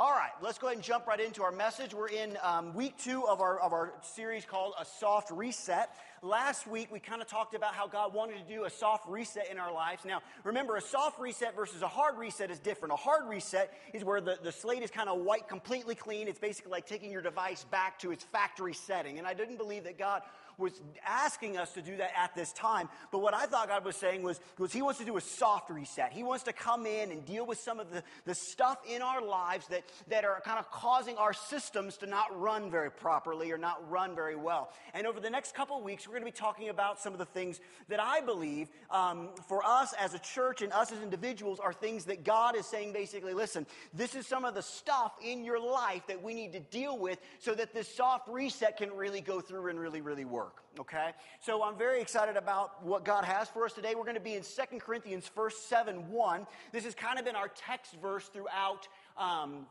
All right, let's go ahead and jump right into our message. We're in um, week two of our, of our series called A Soft Reset. Last week, we kind of talked about how God wanted to do a soft reset in our lives. Now, remember, a soft reset versus a hard reset is different. A hard reset is where the, the slate is kind of white, completely clean. It's basically like taking your device back to its factory setting. And I didn't believe that God was asking us to do that at this time. But what I thought God was saying was, was He wants to do a soft reset. He wants to come in and deal with some of the, the stuff in our lives that, that are kind of causing our systems to not run very properly or not run very well. And over the next couple weeks, we're going to be talking about some of the things that I believe um, for us as a church and us as individuals are things that God is saying basically, listen, this is some of the stuff in your life that we need to deal with so that this soft reset can really go through and really, really work. Okay? So I'm very excited about what God has for us today. We're going to be in 2 Corinthians 1 7 1. This has kind of been our text verse throughout. Um,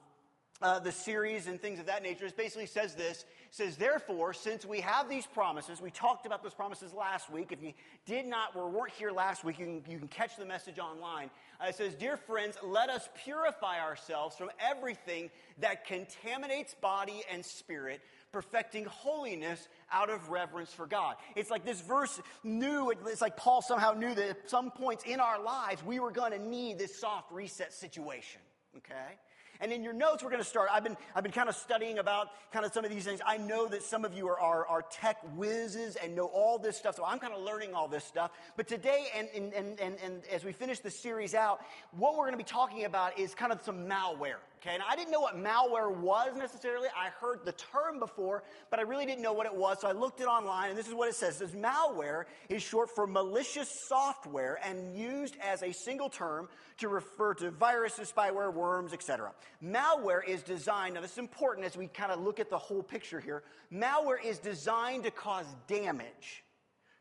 uh, the series and things of that nature. It basically says this. Says, therefore, since we have these promises, we talked about those promises last week. If you did not or weren't here last week, you can, you can catch the message online. Uh, it says, dear friends, let us purify ourselves from everything that contaminates body and spirit, perfecting holiness out of reverence for God. It's like this verse knew, it's like Paul somehow knew that at some points in our lives, we were going to need this soft reset situation. Okay? And in your notes, we're going to start. I've been, I've been kind of studying about kind of some of these things. I know that some of you are, are, are tech whizzes and know all this stuff, so I'm kind of learning all this stuff. But today, and, and, and, and, and as we finish the series out, what we're going to be talking about is kind of some malware. Okay, and I didn't know what malware was necessarily. I heard the term before, but I really didn't know what it was. So I looked it online, and this is what it says. It says malware is short for malicious software and used as a single term to refer to viruses, spyware, worms, etc. Malware is designed, now this is important as we kind of look at the whole picture here. Malware is designed to cause damage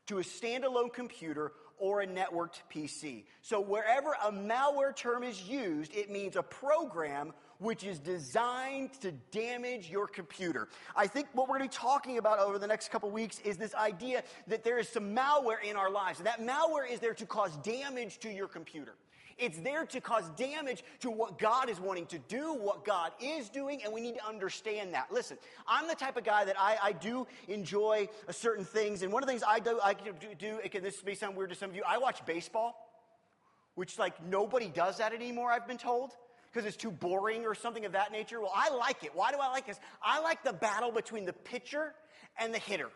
to a standalone computer or a networked PC. So wherever a malware term is used, it means a program which is designed to damage your computer. I think what we're going to be talking about over the next couple weeks is this idea that there is some malware in our lives. And That malware is there to cause damage to your computer. It's there to cause damage to what God is wanting to do, what God is doing, and we need to understand that. Listen, I'm the type of guy that I, I do enjoy certain things, and one of the things I do, I do, can, this may sound weird to some of you, I watch baseball, which like nobody does that anymore, I've been told because it's too boring or something of that nature. Well, I like it. Why do I like this? I like the battle between the pitcher and the hitter.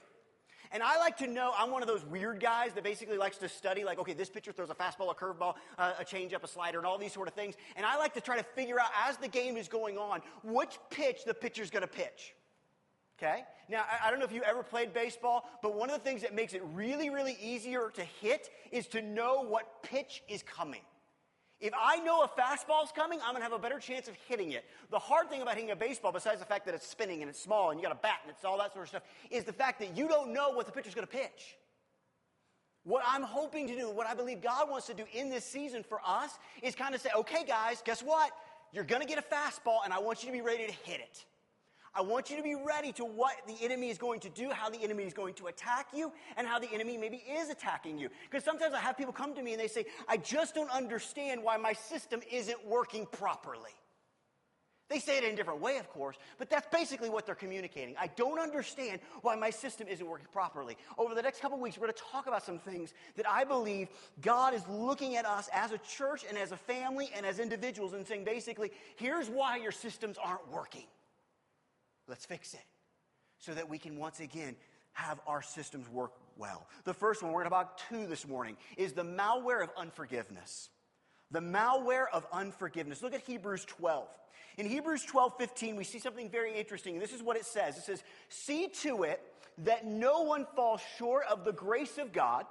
And I like to know, I'm one of those weird guys that basically likes to study, like, okay, this pitcher throws a fastball, a curveball, uh, a changeup, a slider, and all these sort of things. And I like to try to figure out, as the game is going on, which pitch the pitcher's going to pitch. Okay? Now, I, I don't know if you ever played baseball, but one of the things that makes it really, really easier to hit is to know what pitch is coming. If I know a fastball's coming, I'm going to have a better chance of hitting it. The hard thing about hitting a baseball, besides the fact that it's spinning and it's small and you got a bat and it's all that sort of stuff, is the fact that you don't know what the pitcher's going to pitch. What I'm hoping to do, what I believe God wants to do in this season for us, is kind of say, okay, guys, guess what? You're going to get a fastball, and I want you to be ready to hit it. I want you to be ready to what the enemy is going to do, how the enemy is going to attack you, and how the enemy maybe is attacking you. Because sometimes I have people come to me and they say, I just don't understand why my system isn't working properly. They say it in a different way, of course, but that's basically what they're communicating. I don't understand why my system isn't working properly. Over the next couple weeks, we're going to talk about some things that I believe God is looking at us as a church and as a family and as individuals and saying basically, here's why your systems aren't working. Let's fix it so that we can once again have our systems work well. The first one, we're going to talk two this morning, is the malware of unforgiveness. The malware of unforgiveness. Look at Hebrews 12. In Hebrews 12, 15, we see something very interesting. This is what it says. It says, See to it that no one falls short of the grace of God,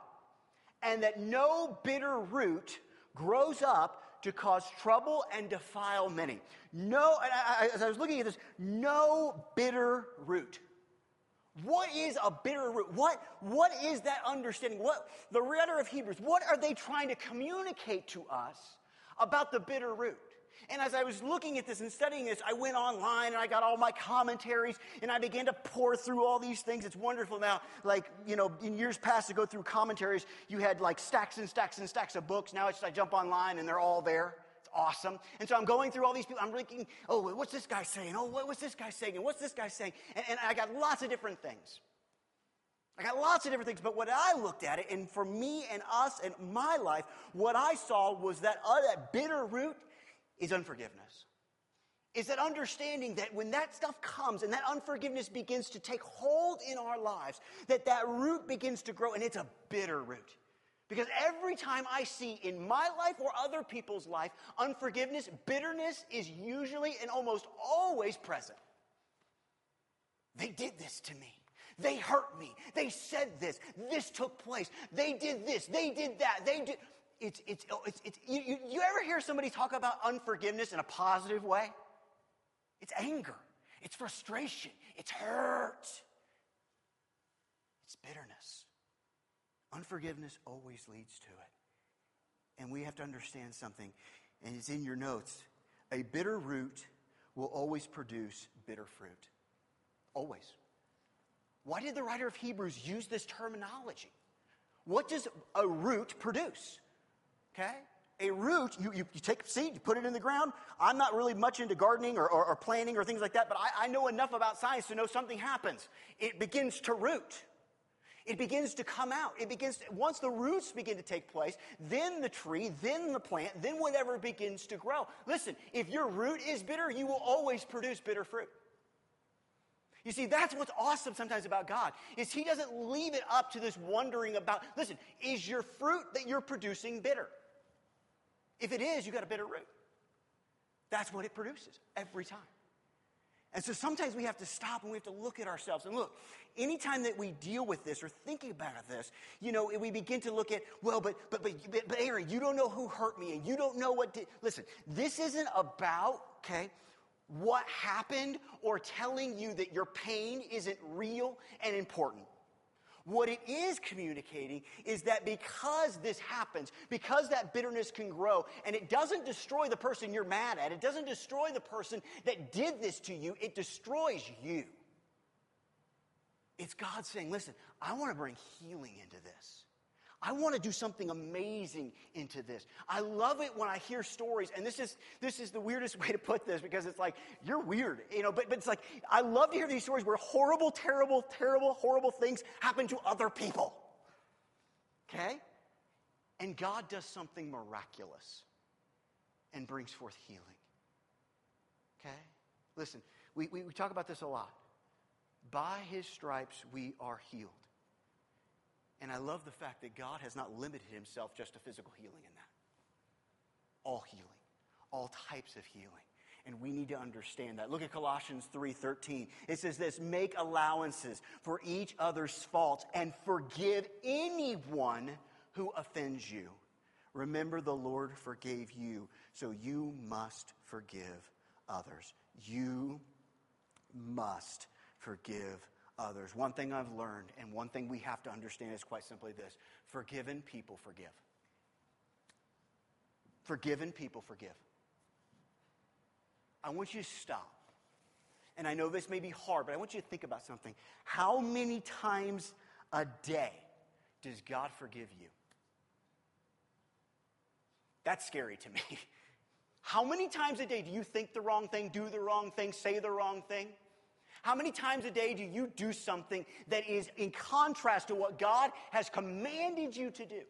and that no bitter root grows up to cause trouble and defile many. No, I, as I was looking at this, no bitter root. What is a bitter root? What, what is that understanding? What, the writer of Hebrews, what are they trying to communicate to us about the bitter root? And as I was looking at this and studying this, I went online and I got all my commentaries and I began to pour through all these things. It's wonderful now. Like, you know, in years past to go through commentaries, you had like stacks and stacks and stacks of books. Now it's I jump online and they're all there. It's awesome. And so I'm going through all these people. I'm thinking, oh, what's this guy saying? Oh, what's this guy saying? And what's this guy saying? And, and I got lots of different things. I got lots of different things, but what I looked at it, and for me and us and my life, what I saw was that uh, that bitter root is unforgiveness. Is that understanding that when that stuff comes and that unforgiveness begins to take hold in our lives, that that root begins to grow, and it's a bitter root. Because every time I see in my life or other people's life unforgiveness, bitterness is usually and almost always present. They did this to me. They hurt me. They said this. This took place. They did this. They did that. They did. It's, it's, oh, it's, it's you, you, you ever hear somebody talk about unforgiveness in a positive way? It's anger. It's frustration. It's hurt. It's bitterness. Unforgiveness always leads to it. And we have to understand something, and it's in your notes. A bitter root will always produce bitter fruit. Always. Why did the writer of Hebrews use this terminology? What does a root produce? Okay? A root, you, you, you, take a seed, you put it in the ground. I'm not really much into gardening or, or, or planting or things like that, but I, I know enough about science to know something happens. It begins to root. It begins to come out. It begins, to, once the roots begin to take place, then the tree, then the plant, then whatever begins to grow. Listen, if your root is bitter, you will always produce bitter fruit. You see, that's what's awesome sometimes about God, is He doesn't leave it up to this wondering about, listen, is your fruit that you're producing bitter? If it is, you got a bitter root. That's what it produces every time. And so sometimes we have to stop and we have to look at ourselves. And look, anytime that we deal with this or thinking about this, you know, we begin to look at, well, but, but, but, but Aaron, you don't know who hurt me and you don't know what did. Listen, this isn't about, okay, what happened or telling you that your pain isn't real and important. What it is communicating is that because this happens, because that bitterness can grow, and it doesn't destroy the person you're mad at, it doesn't destroy the person that did this to you, it destroys you. It's God saying, listen, I want to bring healing into this. I want to do something amazing into this. I love it when I hear stories, and this is this is the weirdest way to put this because it's like you're weird, you know. But but it's like I love to hear these stories where horrible, terrible, terrible, horrible things happen to other people. Okay, and God does something miraculous and brings forth healing. Okay, listen, we, we, we talk about this a lot. By His stripes we are healed. And I love the fact that God has not limited himself just to physical healing in that. All healing, all types of healing. And we need to understand that. Look at Colossians 3:13. It says this, "Make allowances for each other's faults and forgive anyone who offends you. Remember the Lord forgave you, so you must forgive others. You must forgive others. One thing I've learned, and one thing we have to understand is quite simply this forgiven people forgive. Forgiven people forgive. I want you to stop. And I know this may be hard, but I want you to think about something. How many times a day does God forgive you? That's scary to me. How many times a day do you think the wrong thing, do the wrong thing, say the wrong thing? How many times a day do you do something that is in contrast to what God has commanded you to do?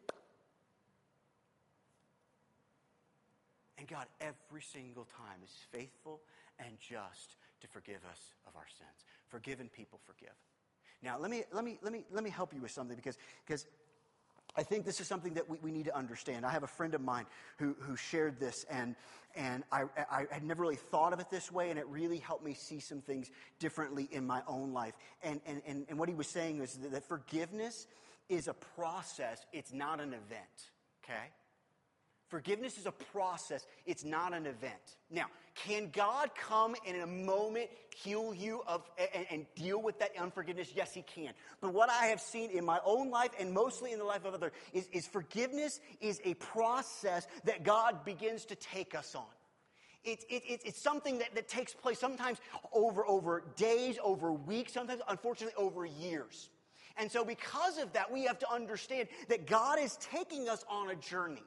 And God, every single time, is faithful and just to forgive us of our sins. Forgiven people forgive. Now, let me, let me, let me, let me help you with something because, because I think this is something that we, we need to understand. I have a friend of mine who, who shared this, and, and I, I had never really thought of it this way, and it really helped me see some things differently in my own life. And, and, and, and what he was saying was that forgiveness is a process, it's not an event, okay? Forgiveness is a process, it's not an event. Now, can God come and in a moment heal you of, and, and, deal with that unforgiveness? Yes, He can. But what I have seen in my own life and mostly in the life of others is, is forgiveness is a process that God begins to take us on. It, it, it, it's something that, that takes place sometimes over, over days, over weeks, sometimes, unfortunately, over years. And so, because of that, we have to understand that God is taking us on a journey.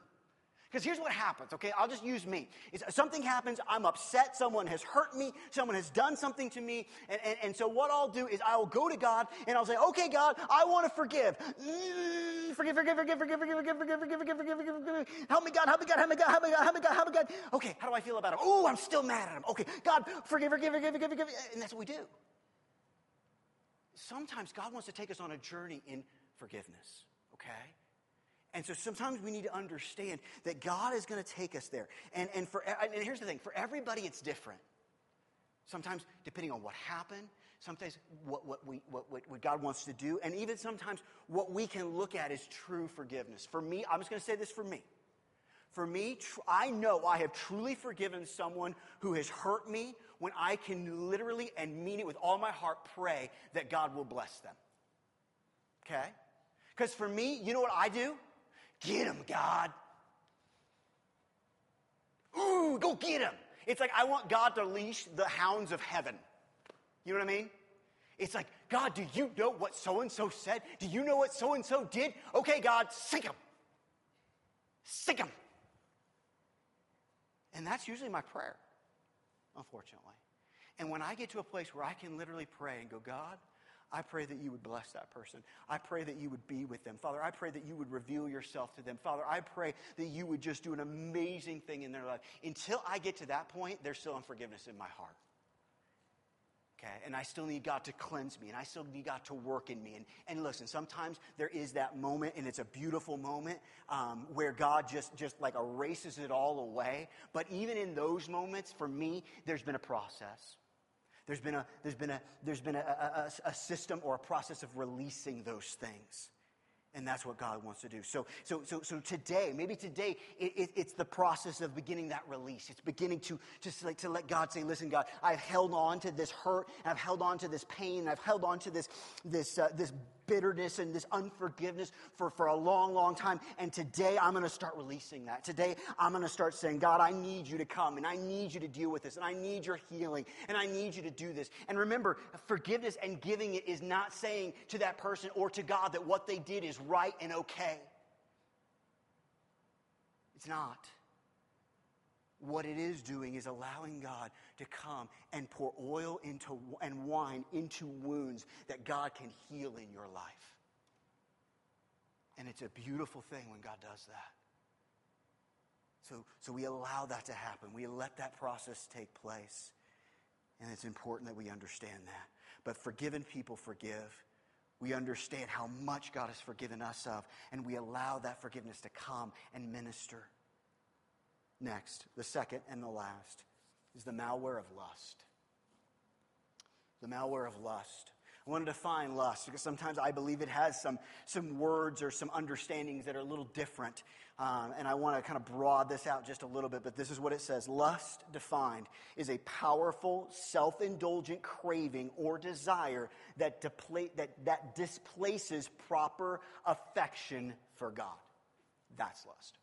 Because here's what happens, okay? I'll just use me. It's, something happens, I'm upset, someone has hurt me, someone has done something to me, and, and, and so what I'll do is I will go to God and I'll say, okay, God, I want to forgive. forgive, forgive, forgive, forgive, forgive, forgive, forgive, forgive, forgive, forgive, forgive, forgive. Help me, God, help me, God, help me, God, help me, God, help me, God, help me, God. Okay, how do I feel about him? Oh, I'm still mad at him. Okay, God, forgive, forgive, forgive, forgive, forgive. And that's what we do. Sometimes God wants to take us on a journey in forgiveness, okay? And so sometimes we need to understand that God is going to take us there. And, and, for, and here's the thing for everybody, it's different. Sometimes, depending on what happened, sometimes what, what, we, what, what God wants to do, and even sometimes what we can look at is true forgiveness. For me, I'm just going to say this for me. For me, tr- I know I have truly forgiven someone who has hurt me when I can literally and mean it with all my heart pray that God will bless them. Okay? Because for me, you know what I do? Get him, God. Ooh, go get him. It's like I want God to leash the hounds of heaven. You know what I mean? It's like, God, do you know what so and so said? Do you know what so and so did? Okay, God, sink him. Sink him. And that's usually my prayer, unfortunately. And when I get to a place where I can literally pray and go, God, I pray that you would bless that person. I pray that you would be with them. Father, I pray that you would reveal yourself to them. Father, I pray that you would just do an amazing thing in their life. Until I get to that point, there's still unforgiveness in my heart. Okay, and I still need God to cleanse me, and I still need God to work in me. And, and listen, sometimes there is that moment, and it's a beautiful moment um, where God just, just like erases it all away. But even in those moments, for me, there's been a process. There's been a, there's been a, there's been a, a, a system or a process of releasing those things. And that's what God wants to do. So, so, so, so today, maybe today, it, it, it's the process of beginning that release. It's beginning to just like to let God say, "Listen, God, I've held on to this hurt, I've held on to this pain, I've held on to this this uh, this bitterness and this unforgiveness for, for a long, long time. And today I'm going to start releasing that. Today I'm going to start saying, God, I need you to come and I need you to deal with this and I need your healing and I need you to do this. And remember, forgiveness and giving it is not saying to that person or to God that what they did is right and okay. It's not. What it is doing is allowing God to come and pour oil into and wine into wounds that God can heal in your life. And it's a beautiful thing when God does that. So, so we allow that to happen. We let that process take place. And it's important that we understand that. But forgiven people forgive. We understand how much God has forgiven us of, and we allow that forgiveness to come and minister. Next, the second and the last is the malware of lust. The malware of lust. I want to define lust because sometimes I believe it has some, some words or some understandings that are a little different. Um, and I want to kind of broad this out just a little bit, but this is what it says Lust, defined, is a powerful, self indulgent craving or desire that, depla- that, that displaces proper affection for God. That's lust.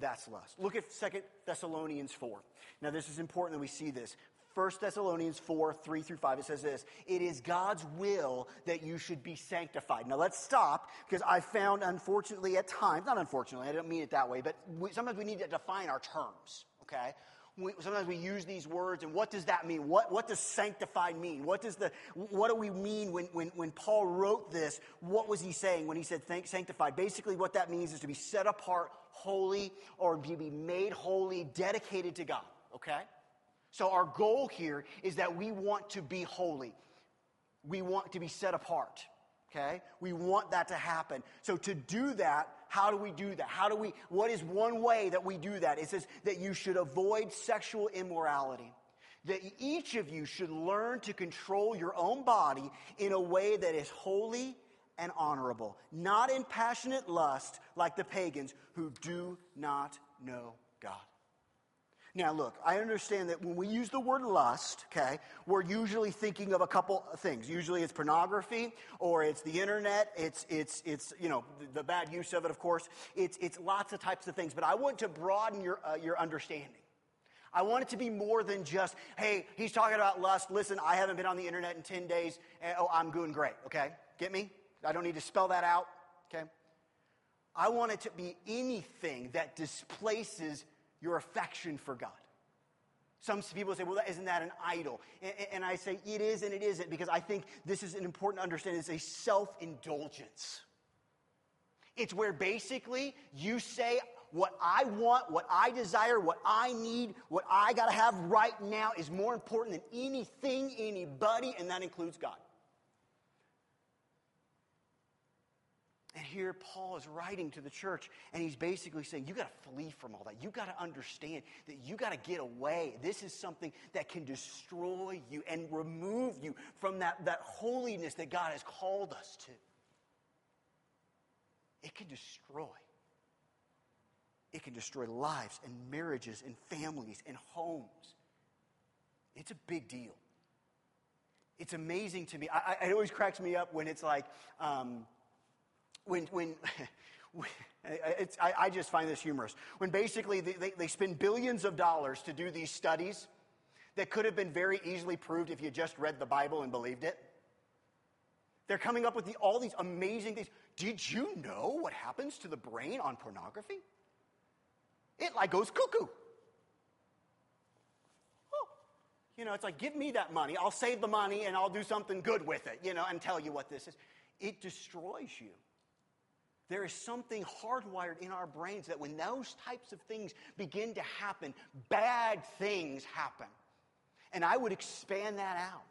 That's lust. Look at Second Thessalonians 4. Now, this is important that we see this. 1 Thessalonians 4, 3 through 5, it says this It is God's will that you should be sanctified. Now let's stop because I found, unfortunately, at times, not unfortunately, I don't mean it that way, but we, sometimes we need to define our terms, okay? We, sometimes we use these words, and what does that mean? What, what does sanctified mean? What, does the, what do we mean when, when, when Paul wrote this? What was he saying when he said sanctified? Basically, what that means is to be set apart, holy, or to be made holy, dedicated to God, okay? So, our goal here is that we want to be holy. We want to be set apart. Okay? We want that to happen. So, to do that, how do we do that? How do we, what is one way that we do that? It says that you should avoid sexual immorality. That each of you should learn to control your own body in a way that is holy and honorable, not in passionate lust like the pagans who do not know God. Now, look, I understand that when we use the word lust, okay, we're usually thinking of a couple of things. Usually it's pornography or it's the internet. It's, it's, it's you know, the, bad use of it, of course. It's, it's lots of types of things. But I want to broaden your, uh, your understanding. I want it to be more than just, hey, he's talking about lust. Listen, I haven't been on the internet in 10 days. And, oh, I'm doing great, okay? Get me? I don't need to spell that out, okay? I want it to be anything that displaces your affection for God. Some people say, well, isn't that an idol? And I say, it is and it isn't, because I think this is an important understanding. It's a self indulgence. It's where basically you say, what I want, what I desire, what I need, what I got to have right now is more important than anything, anybody, and that includes God. And here Paul is writing to the church, and he's basically saying, You got to flee from all that. You got to understand that you got to get away. This is something that can destroy you and remove you from that, that holiness that God has called us to. It can destroy. It can destroy lives and marriages and families and homes. It's a big deal. It's amazing to me. I, I, it always cracks me up when it's like, um, when, when, I, I, just find this humorous. When basically they, they, they spend billions of dollars to do these studies that could have been very easily proved if you just read the Bible and believed it. They're coming up with the, all these amazing things. Did you know what happens to the brain on pornography? It like goes cuckoo. You know, it's like, give me that money. I'll save the money and I'll do something good with it, you know, and tell you what this is. It destroys you. There is something hardwired in our brains that when those types of things begin to happen, bad things happen. And I would expand that out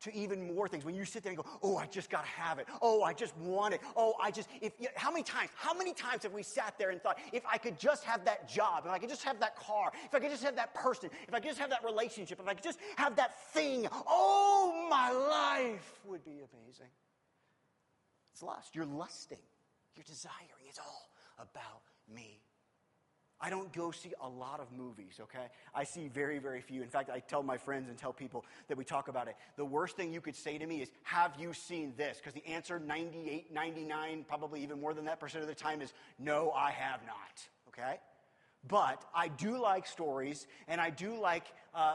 to even more things. When you sit there and go, "Oh, I just got to have it. Oh, I just want it. Oh, I just if you how many times? How many times have we sat there and thought, if I could just have that job, if I could just have that car, if I could just have that person, if I could just have that relationship, if I could just have that thing, oh, my life would be amazing." It's lust. You're lusting. You're desiring. It's all about me. I don't go see a lot of movies, okay? I see very, very few. In fact, I tell my friends and tell people that we talk about it. The worst thing you could say to me is, Have you seen this? Because the answer 98, 99, probably even more than that percent of the time is, No, I have not, okay? But I do like stories, and I do like,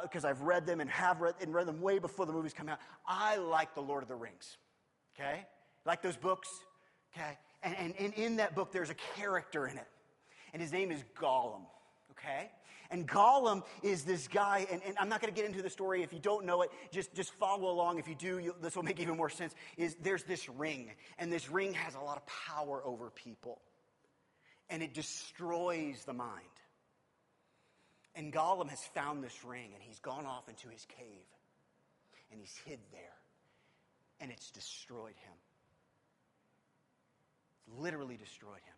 because uh, I've read them and have read, and read them way before the movies come out. I like The Lord of the Rings, okay? Like those books, okay? And, and, and in that book, there's a character in it, and his name is Gollum, okay? And Gollum is this guy, and, and I'm not going to get into the story. If you don't know it, just, just follow along. If you do, you, this will make even more sense. Is there's this ring, and this ring has a lot of power over people, and it destroys the mind. And Gollum has found this ring, and he's gone off into his cave, and he's hid there, and it's destroyed him literally destroyed him.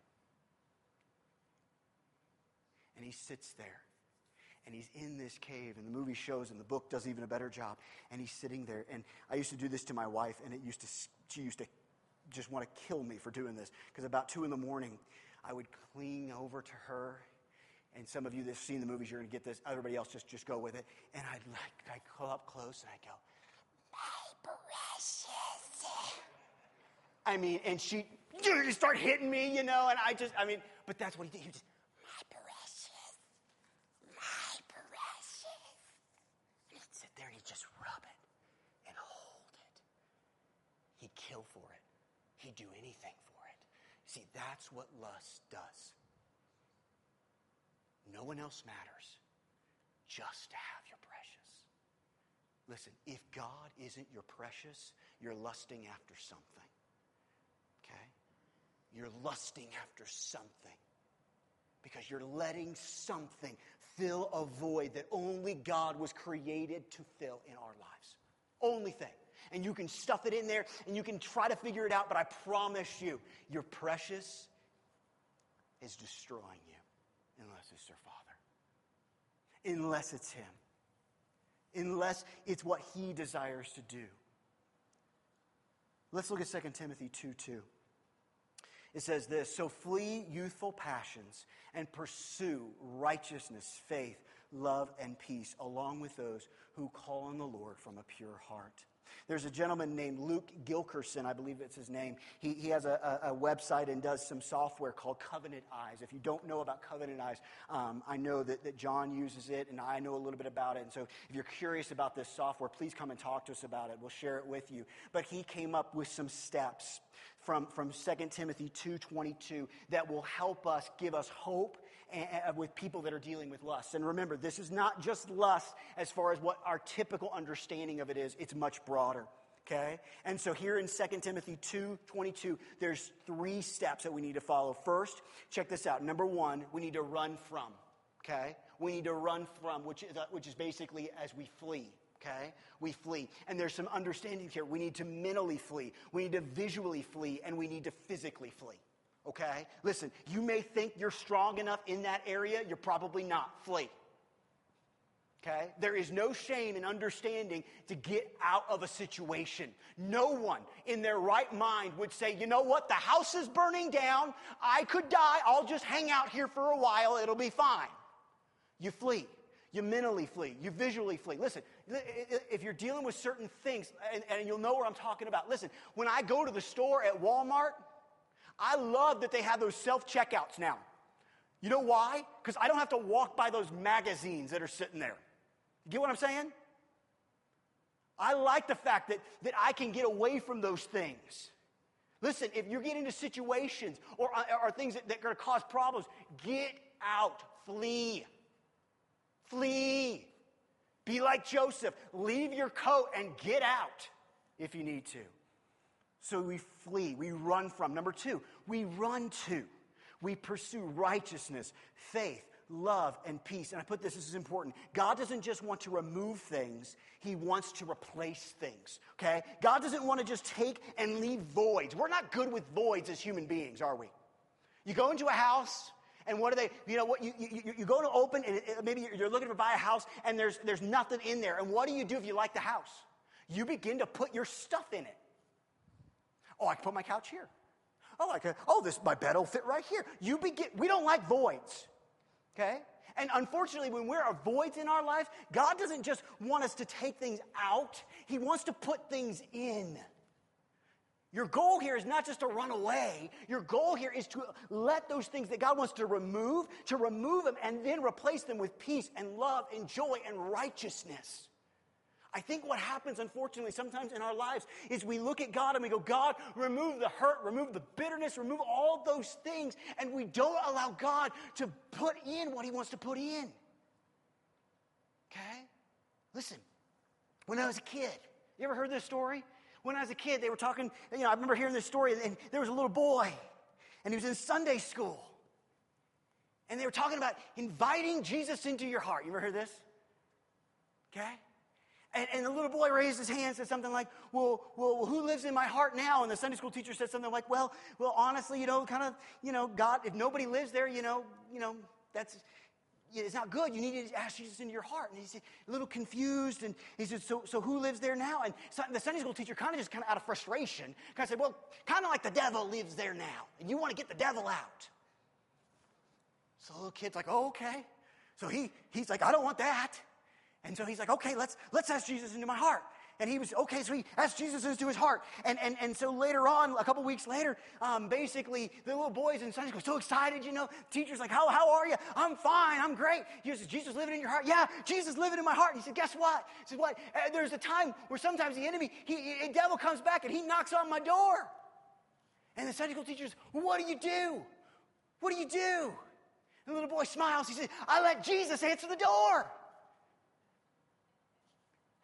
And he sits there. And he's in this cave and the movie shows and the book does even a better job. And he's sitting there and i used to do this to my wife and it used to she used to just want to kill me for doing this. Because about two in the morning i would cling over to her. And some of you that have seen the movies you're going to get this. Everybody else just just go with it. And i'd like i'd up close and i'd go my precious i mean and she you start hitting me, you know, and I just, I mean, but that's what he did. He just, my precious, my precious. He'd sit there and he'd just rub it and hold it. He'd kill for it. He'd do anything for it. See, that's what lust does. No one else matters, just to have your precious. Listen, if God isn't your precious, you're lusting after something. You're lusting after something because you're letting something fill a void that only God was created to fill in our lives. Only thing. And you can stuff it in there and you can try to figure it out, but I promise you, your precious is destroying you unless it's your Father, unless it's Him, unless it's what He desires to do. Let's look at 2 Timothy 2 2. It says this So flee youthful passions and pursue righteousness, faith, love, and peace, along with those who call on the Lord from a pure heart. There's a gentleman named Luke Gilkerson, I believe it's his name. He, he has a, a, a website and does some software called Covenant Eyes. If you don't know about Covenant Eyes, um, I know that, that John uses it and I know a little bit about it. And so if you're curious about this software, please come and talk to us about it. We'll share it with you. But he came up with some steps from, from 2 Timothy 2.22 that will help us, give us hope with people that are dealing with lust. And remember, this is not just lust as far as what our typical understanding of it is. It's much broader. Okay? And so here in 2 Timothy 2 22, there's three steps that we need to follow. First, check this out. Number one, we need to run from. Okay? We need to run from, which is, uh, which is basically as we flee. Okay? We flee. And there's some understanding here. We need to mentally flee, we need to visually flee, and we need to physically flee okay? Listen, you may think you're strong enough in that area, you're probably not. Flee. Okay? There is no shame in understanding to get out of a situation. No one in their right mind would say, you know what, the house is burning down, I could die, I'll just hang out here for a while, it'll be fine. You flee. You mentally flee. You visually flee. Listen, if you're dealing with certain things, and, and you'll know what I'm talking about, listen, when I go to the store at Walmart, I love that they have those self checkouts now. You know why? Because I don't have to walk by those magazines that are sitting there. You get what I'm saying? I like the fact that, that I can get away from those things. Listen, if you're getting into situations or, uh, or things that, that are going to cause problems, get out, flee. Flee. Be like Joseph. Leave your coat and get out if you need to. So we flee, we run from. Number two, we run to. We pursue righteousness, faith, love, and peace. And I put this, this is important. God doesn't just want to remove things, He wants to replace things, okay? God doesn't want to just take and leave voids. We're not good with voids as human beings, are we? You go into a house, and what are they, you know, what you, you, you go to open, and it, maybe you're looking to buy a house, and there's, there's nothing in there. And what do you do if you like the house? You begin to put your stuff in it. Oh, I can put my couch here. Oh, I can, oh, this, my bed will fit right here. You begin, we don't like voids. Okay? And unfortunately, when we're a voids in our life, God doesn't just want us to take things out, He wants to put things in. Your goal here is not just to run away. Your goal here is to let those things that God wants to remove, to remove them and then replace them with peace and love and joy and righteousness. I think what happens, unfortunately, sometimes in our lives is we look at God and we go, God, remove the hurt, remove the bitterness, remove all those things, and we don't allow God to put in what He wants to put in. Okay? Listen, when I was a kid, you ever heard this story? When I was a kid, they were talking, you know, I remember hearing this story, and there was a little boy, and he was in Sunday school. And they were talking about inviting Jesus into your heart. You ever heard this? Okay? And, and, the little boy raised his hand and said something like, well, well, who lives in my heart now? And the Sunday school teacher said something like, well, well, honestly, you know, kind of, you know, God, if nobody lives there, you know, you know, that's, it's not good. You need to ask Jesus into your heart. And he's a little confused. And he said, so, so who lives there now? And so the Sunday school teacher kind of just kind of out of frustration, kind of said, well, kind of like the devil lives there now. And you want to get the devil out. So the little kid's like, oh, okay. So he, he's like, I don't want that. And so he's like, okay, let's, let's ask Jesus into my heart. And he was, okay, so he asked Jesus into his heart. And, and, and so later on, a couple weeks later, um, basically, the little boys in Sunday school so excited, you know. Teacher's like, how, how are you? I'm fine, I'm great. He says, Jesus living in your heart? Yeah, Jesus living in my heart. And he said, guess what? He said, what? There's a time where sometimes the enemy, he, he, the devil comes back and he knocks on my door. And the Sunday school teacher says, what do you do? What do you do? And the little boy smiles. He says, I let Jesus answer the door.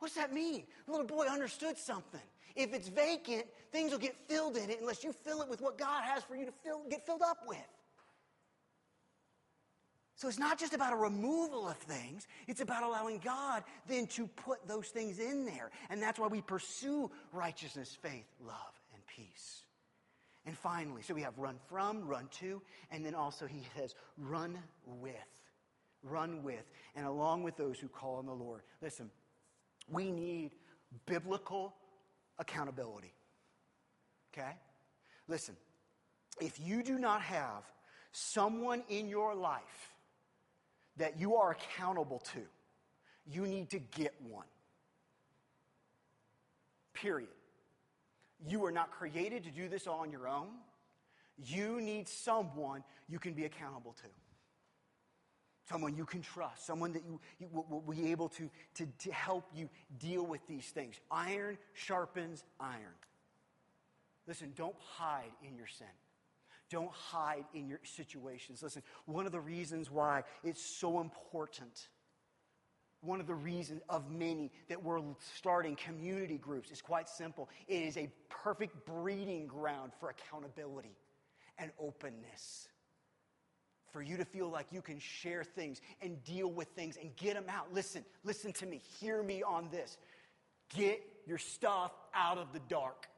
What does that mean? The little boy understood something. If it's vacant, things will get filled in it unless you fill it with what God has for you to fill, get filled up with. So it's not just about a removal of things, it's about allowing God then to put those things in there. And that's why we pursue righteousness, faith, love, and peace. And finally, so we have run from, run to, and then also he says run with. Run with, and along with those who call on the Lord. Listen, we need biblical accountability. Okay? Listen, if you do not have someone in your life that you are accountable to, you need to get one. Period. You are not created to do this all on your own. You need someone you can be accountable to. Someone you can trust, someone that you, you will, will be able to, to, to help you deal with these things. Iron sharpens iron. Listen, don't hide in your sin. Don't hide in your situations. Listen, one of the reasons why it's so important, one of the reasons of many that we're starting community groups is quite simple. It is a perfect breeding ground for accountability and openness. For you to feel like you can share things and deal with things and get them out. Listen, listen to me. Hear me on this. Get your stuff out of the dark.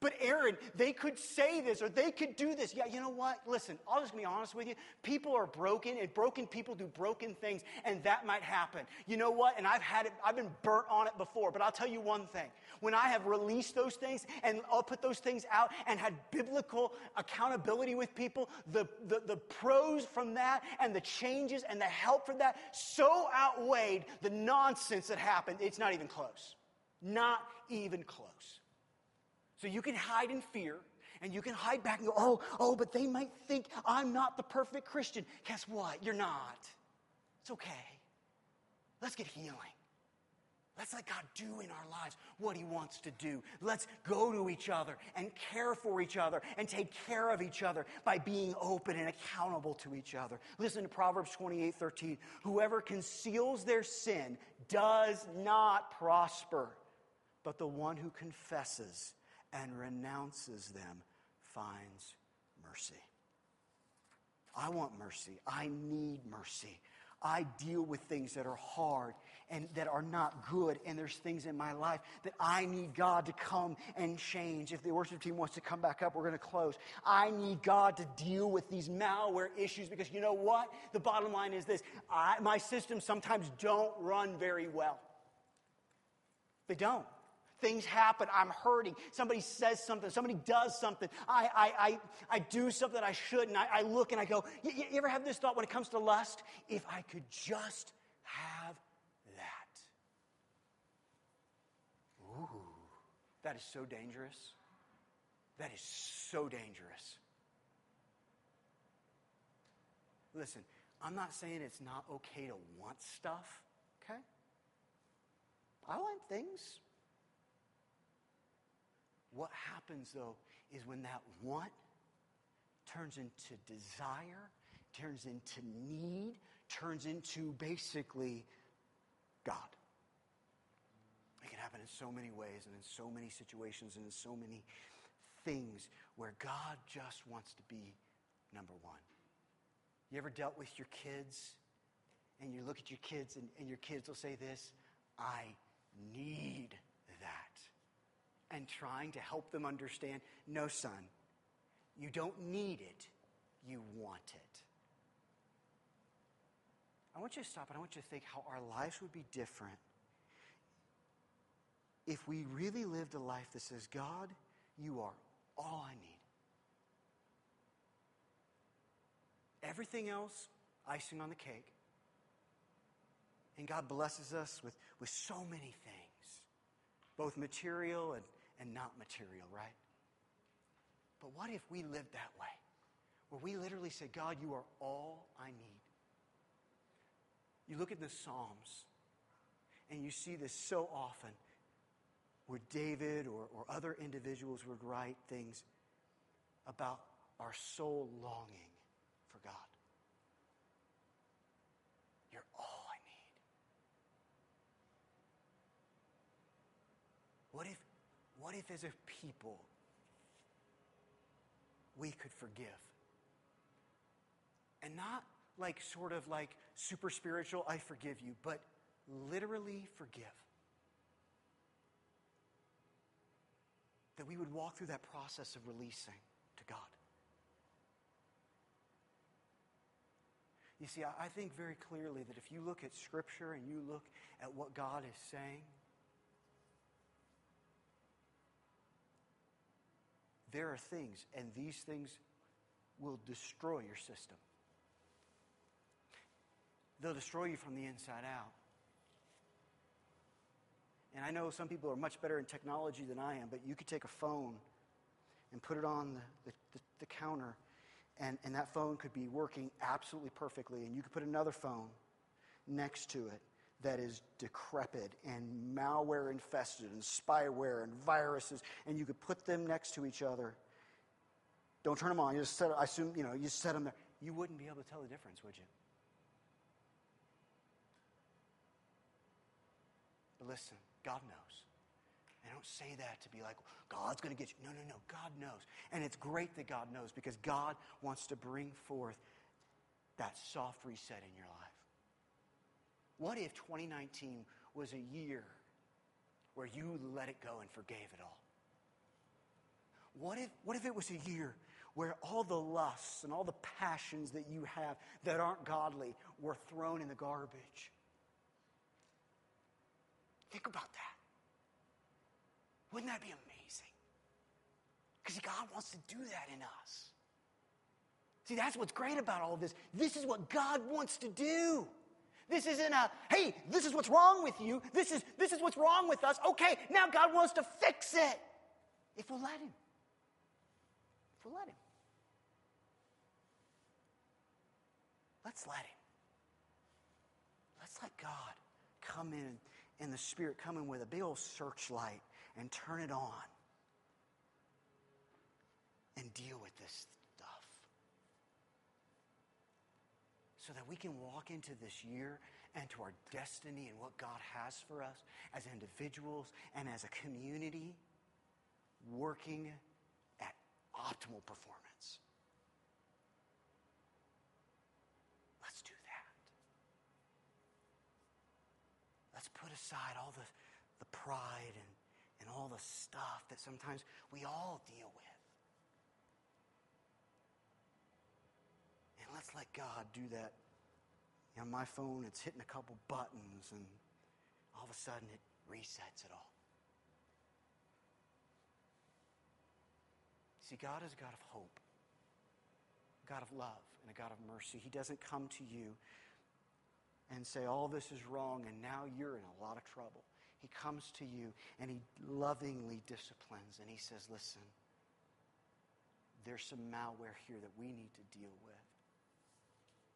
But Aaron, they could say this or they could do this. Yeah, you know what? Listen, I'll just be honest with you. People are broken and broken people do broken things and that might happen. You know what? And I've had it, I've been burnt on it before, but I'll tell you one thing. When I have released those things and I'll put those things out and had biblical accountability with people, the, the, the pros from that and the changes and the help from that so outweighed the nonsense that happened. It's not even close. Not even close. So you can hide in fear and you can hide back and go, oh, oh, but they might think I'm not the perfect Christian. Guess what? You're not. It's okay. Let's get healing. Let's let God do in our lives what He wants to do. Let's go to each other and care for each other and take care of each other by being open and accountable to each other. Listen to Proverbs 28 13. Whoever conceals their sin does not prosper, but the one who confesses and renounces them finds mercy. I want mercy. I need mercy. I deal with things that are hard and that are not good, and there's things in my life that I need God to come and change. If the worship team wants to come back up, we're going to close. I need God to deal with these malware issues because you know what? The bottom line is this I, my systems sometimes don't run very well. They don't. Things happen. I'm hurting. Somebody says something. Somebody does something. I, I, I, I do something I shouldn't. I, I look and I go, you, you ever have this thought when it comes to lust? If I could just have that. Ooh, that is so dangerous. That is so dangerous. Listen, I'm not saying it's not okay to want stuff, okay? I want things. What happens though is when that want turns into desire, turns into need, turns into basically God. It can happen in so many ways and in so many situations and in so many things where God just wants to be number one. You ever dealt with your kids and you look at your kids and, and your kids will say this I need and trying to help them understand no, son, you don't need it, you want it. I want you to stop and I want you to think how our lives would be different if we really lived a life that says, God, you are all I need. Everything else, icing on the cake. And God blesses us with, with so many things, both material and, and not material, right? But what if we lived that way? Where we literally say, God, you are all I need. You look at the Psalms, and you see this so often where David or, or other individuals would write things about our soul longing for God. You're all I need. What if what if, as a people, we could forgive? And not like sort of like super spiritual, I forgive you, but literally forgive. That we would walk through that process of releasing to God. You see, I think very clearly that if you look at Scripture and you look at what God is saying, there are things, and these things will destroy your system. they'll destroy you from the inside out. And I know some people are much better in technology than I am, but you could take a phone and put it on the, the, the, counter, and, and that phone could be working absolutely perfectly. And you could put another phone next to it that is decrepit and malware infested and spyware and viruses, and you could put them next to each other. Don't turn them on. You just set, I assume, you know, you set them there. You wouldn't be able to tell the difference, would you? But listen, God knows. I don't say that to be like, God's going to get you. No, no, no. God knows. And it's great that God knows because God wants to bring forth that soft reset in your life. What if 2019 was a year where you let it go and forgave it all? What if, what if it was a year where all the lusts and all the passions that you have that aren't godly were thrown in the garbage? Think about that. Wouldn't that be amazing? Because God wants to do that in us. See, that's what's great about all this. This is what God wants to do. This isn't a, hey, this is what's wrong with you. This is, this is what's wrong with us. Okay, now God wants to fix it. If we'll let Him. If we'll let Him. Let's let Him. Let's let God come in in the Spirit, come in with a big old searchlight and turn it on and deal with this stuff. So that we can walk into this year and to our destiny and what God has for us as individuals and as a community working at optimal performance. Let's do that. Let's put aside all the, the pride and and all the stuff that sometimes we all deal with. Let's let God do that. You know, my phone, it's hitting a couple buttons, and all of a sudden it resets it all. See, God is a God of hope, a God of love, and a God of mercy. He doesn't come to you and say, all this is wrong, and now you're in a lot of trouble. He comes to you and he lovingly disciplines and he says, Listen, there's some malware here that we need to deal with.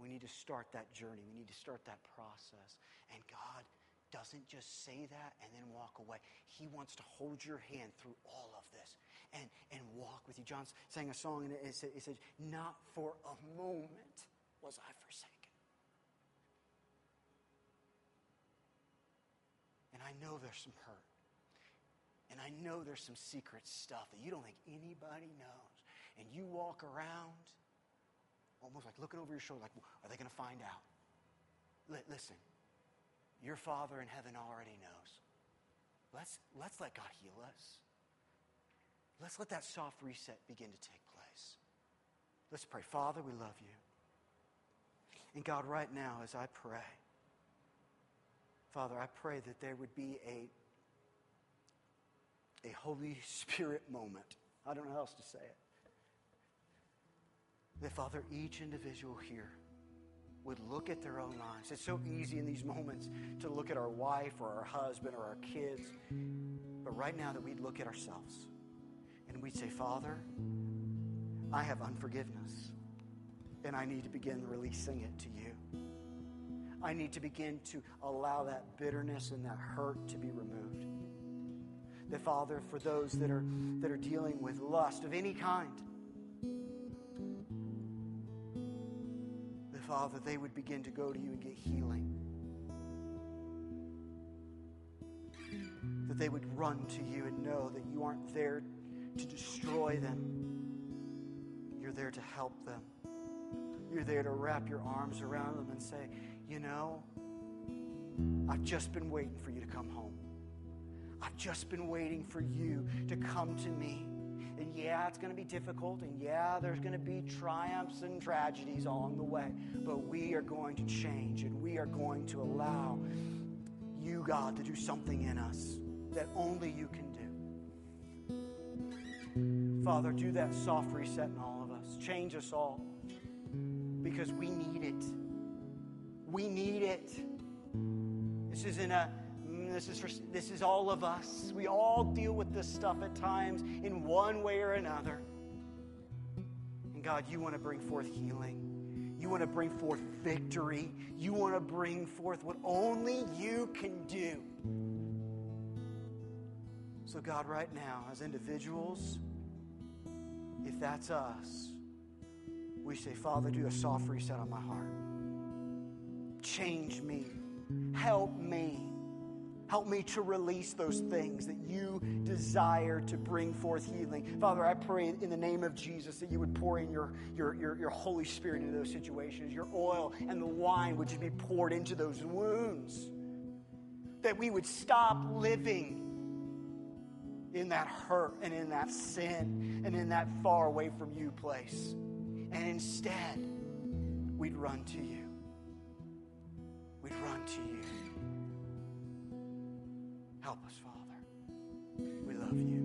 We need to start that journey. We need to start that process. And God doesn't just say that and then walk away. He wants to hold your hand through all of this and, and walk with you. John sang a song and it said, it said Not for a moment was I forsaken. And I know there's some hurt. And I know there's some secret stuff that you don't think anybody knows. And you walk around almost like looking over your shoulder, like, are they going to find out? L- listen, your Father in heaven already knows. Let's, let's let God heal us. Let's let that soft reset begin to take place. Let's pray. Father, we love you. And God, right now, as I pray, Father, I pray that there would be a, a Holy Spirit moment. I don't know how else to say it. That, Father, each individual here would look at their own lives. It's so easy in these moments to look at our wife or our husband or our kids. But right now, that we'd look at ourselves and we'd say, Father, I have unforgiveness, and I need to begin releasing it to you. I need to begin to allow that bitterness and that hurt to be removed. That, Father, for those that are, that are dealing with lust of any kind, Father, they would begin to go to you and get healing. That they would run to you and know that you aren't there to destroy them, you're there to help them. You're there to wrap your arms around them and say, you know, I've just been waiting for you to come home. I've just been waiting for you to come to me. And yeah, it's going to be difficult. And yeah, there's going to be triumphs and tragedies along the way. But we are going to change and we are going to allow you, God, to do something in us that only you can do. Father, do that soft reset in all of us. Change us all because we need it. We need it. This isn't a this is for, this is all of us. We all deal with this stuff at times in one way or another. And God, you want to bring forth healing. You want to bring forth victory. You want to bring forth what only you can do. So, God, right now, as individuals, if that's us, we say, Father, do a soft reset on my heart. Change me. Help me. Help me to release those things that you desire to bring forth healing. Father, I pray in the name of Jesus that you would pour in your, your, your, your Holy Spirit into those situations. Your oil and the wine would just be poured into those wounds. That we would stop living in that hurt and in that sin and in that far away from you place. And instead, we'd run to you. We'd run to you. Help us, Father. We love you.